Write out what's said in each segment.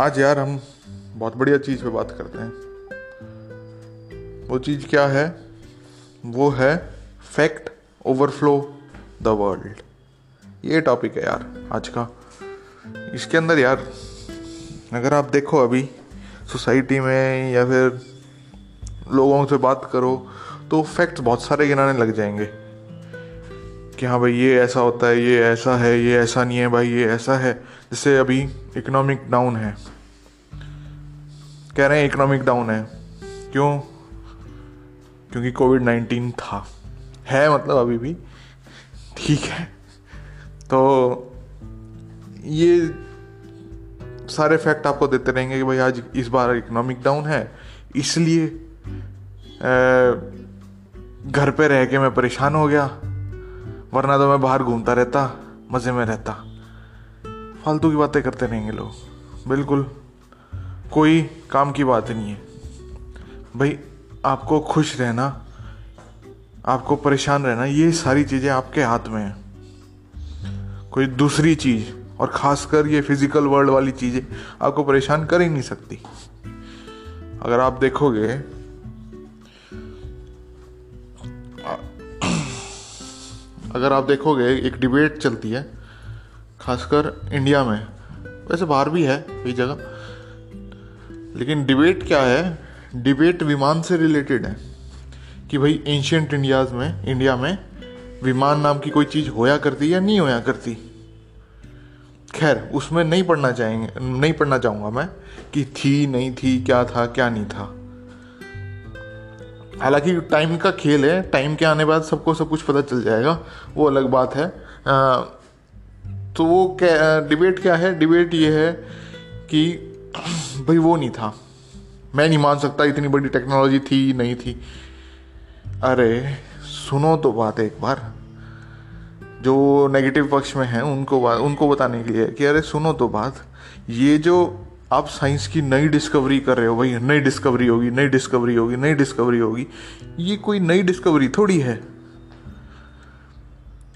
आज यार हम बहुत बढ़िया चीज़ पे बात करते हैं। वो चीज़ क्या है? वो है फैक्ट ओवरफ्लो द वर्ल्ड ये टॉपिक है यार, आज का। इसके अंदर यार, अगर आप देखो अभी सोसाइटी में या फिर लोगों से बात करो तो फैक्ट्स बहुत सारे गिनाने लग जाएँगे। कि हाँ भाई, ये ऐसा होता है, ये ऐसा है, ये ऐसा नहीं है भाई, ये ऐसा है। जैसे अभी इकोनॉमिक डाउन है। कह रहे हैं इकोनॉमिक डाउन है। क्यों? क्योंकि कोविड नाइन्टीन था। है मतलब अभी भी। ठीक है। तो ये सारे फैक्ट आपको देते रहेंगे कि भाई आज इस बार इकोनॉमिक डाउन है। इसलिए घर पे रह के मैं परेशान हो गया। वरना तो मैं बाहर घूमता रहता, मज़े में रहता। फालतू की बातें करते रहेंगे लोग। बिल्कुल। कोई काम की बात नहीं है। भाई, आपको खुश रहना, आपको परेशान रहना, ये सारी चीज़ें आपके हाथ में हैं। कोई दूसरी चीज़, और ख़ासकर ये फ़िज़िकल वर्ल्ड वाली चीज़ें, आपको परेशान कर ही नहीं सकती। अगर आप देखोगे, अगर आप देखोगे, एक डिबेट चलती है, खासकर इंडिया में। वैसे बाहर भी है कई जगह। लेकिन डिबेट क्या है? डिबेट विमान से रिलेटेड है कि भाई एंशियंट इंडियाज में इंडिया में विमान नाम की कोई चीज़ होया करती या नहीं होया करती? खैर उसमें नहीं पढ़ना चाहेंगे नहीं पढ़ना चाहूँगा मैं कि थी नहीं थी क्या था क्या नहीं था। हालाँकि टाइम का खेल है टाइम के आने बाद सबको सब कुछ पता चल जाएगा वो अलग बात है। आ, तो वो क्या डिबेट क्या है? डिबेट ये है कि भाई वो नहीं था। मैं नहीं मान सकता इतनी बड़ी टेक्नोलॉजी थी, नहीं थी। अरे, सुनो तो बात एक बार। जो नेगेटिव पक्ष में हैं, उनको उनको बताने के लिए कि अरे, सुनो तो बात। ये जो आप साइंस की नई डिस्कवरी कर रहे हो भाई नई डिस्कवरी होगी, नई डिस्कवरी होगी, नई डिस्कवरी होगी। ये कोई नई डिस्कवरी थोड़ी है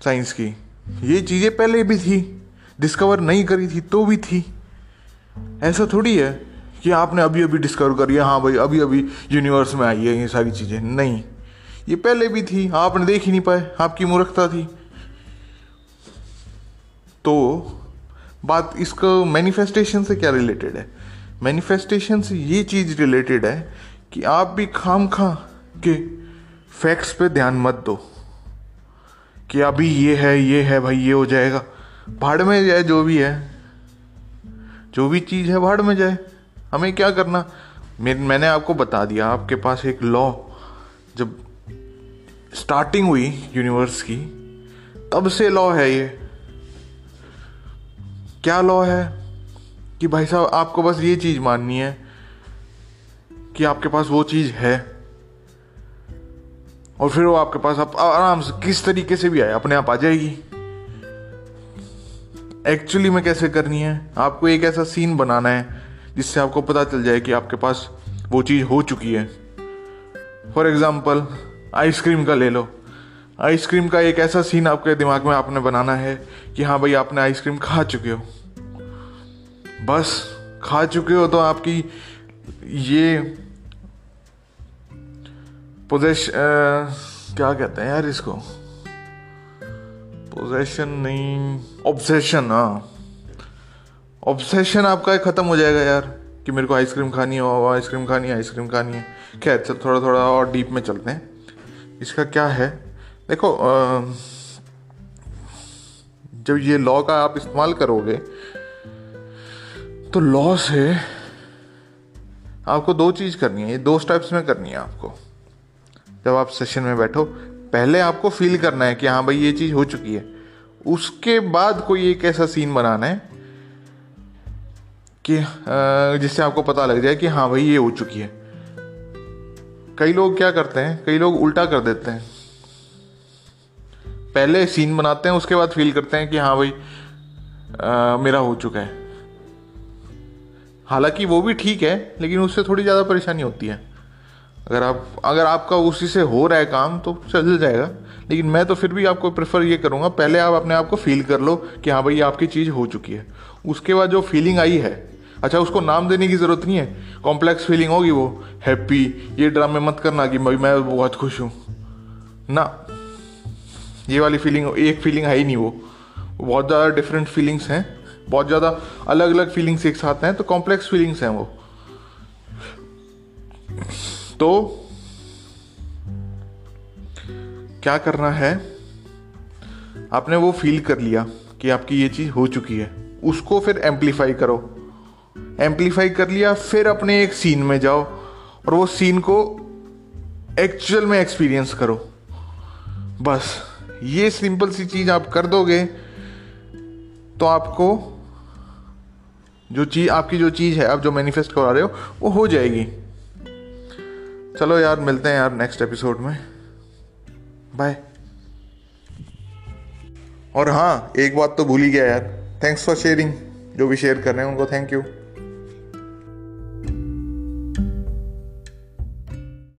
साइंस की। ये चीज़ें पहले भी थी। डिस्कवर नहीं करी थी तो भी थी। ऐसा थोड़ी है कि आपने अभी अभी डिस्कवर करी है हाँ भाई अभी अभी यूनिवर्स में आई है, ये सारी चीज़ें। नहीं। ये पहले भी थी, आपने देख ही नहीं पाए, आपकी मूर्खता थी। तो बात इसका मैनिफेस्टेशन से क्या रिलेटेड है? मैनिफेस्टेशन से ये चीज़ रिलेटेड है कि आप भी खाम खा के फैक्ट्स पे ध्यान मत दो। कि अभी ये है ये है, भाई, ये हो जाएगा। भाड़ में जाए जो भी है जो भी चीज़ है भाड़ में जाए। हमें क्या करना? मैंने आपको बता दिया, आपके पास एक लॉ जब स्टार्टिंग हुई यूनिवर्स की, तब से लॉ है ये। क्या लॉ है? कि भाई साहब, आपको बस ये चीज़ माननी है कि आपके पास वो चीज़ है, और फिर वो आपके पास आप आराम से किस तरीके से भी आए, अपने आप आ जाएगी। एक्चुअली में कैसे करनी है? आपको एक ऐसा सीन बनाना है, जिससे आपको पता चल जाए कि आपके पास वो चीज़ हो चुकी है। फॉर एग्ज़ाम्पल आइसक्रीम का ले लो। आइसक्रीम का एक ऐसा सीन आपके दिमाग में आपने बनाना है कि हाँ भाई, आपने आइसक्रीम खा चुके हो। बस, खा चुके हो तो आपकी ये पोजेश क्या कहते हैं यार इसको? पोजेशन नहीं। ऑब्सेशन हाँ। ऑब्सेशन आपका ख़त्म हो जाएगा यार, कि मेरे को आइसक्रीम खानी है आइसक्रीम खानी है आइसक्रीम खानी है। खैर, चल थोड़ा थोड़ा और डीप में चलते हैं। इसका क्या है? देखो जब ये लॉ का आप इस्तेमाल करोगे तो लॉ से आपको दो चीज़ करनी है, ये दो स्टेप्स में करनी है आपको। जब आप सेशन में बैठो पहले आपको फील करना है कि हाँ भाई ये चीज़ हो चुकी है। उसके बाद कोई एक ऐसा सीन बनाना है कि जिससे आपको पता लग जाए कि हाँ भाई ये हो चुकी है। कई लोग क्या करते हैं कई लोग उल्टा कर देते हैं। पहले सीन बनाते हैं उसके बाद फील करते हैं कि हाँ भाई आ, मेरा हो चुका है। हालाँकि वो भी ठीक है लेकिन उससे थोड़ी ज़्यादा परेशानी होती है। अगर आप, अगर आपका उसी से हो रहा है काम तो चल जाएगा। लेकिन मैं तो फिर भी आपको प्रेफर ये करूँगा, पहले आप अपने आप को फील कर लो कि हाँ भाई, आपकी चीज़ हो चुकी है। उसके बाद जो फीलिंग आई है अच्छा उसको नाम देने की ज़रूरत नहीं है। कॉम्प्लेक्स फीलिंग होगी वो हैप्पी ये ड्रामे मत करना कि भाई, मैं बहुत खुश हूँ। ना, ये वाली फीलिंग एक फीलिंग है ही नहीं वो। बहुत ज़्यादा डिफरेंट फीलिंग्स हैं, बहुत ज़्यादा अलग अलग फीलिंग्स एक साथ हैं तो कॉम्प्लेक्स फीलिंग्स हैं वो। तो क्या करना है? आपने वो फील कर लिया कि आपकी ये चीज़ हो चुकी है। उसको फिर एम्पलीफाई करो। एम्पलीफाई कर लिया, फिर अपने एक सीन में जाओ और वो सीन को एक्चुअल में एक्सपीरियंस करो। बस, ये सिंपल सी चीज़ आप कर दोगे तो आपको जो चीज़ आपकी जो चीज़ है, आप जो मैनिफेस्ट करा रहे हो, वो हो जाएगी। चलो यार, मिलते हैं यार नेक्स्ट एपिसोड में। बाय और हाँ एक बात तो भूल ही गया यार। थैंक्स फॉर शेयरिंग जो भी शेयर कर रहे हैं, उनको थैंक यू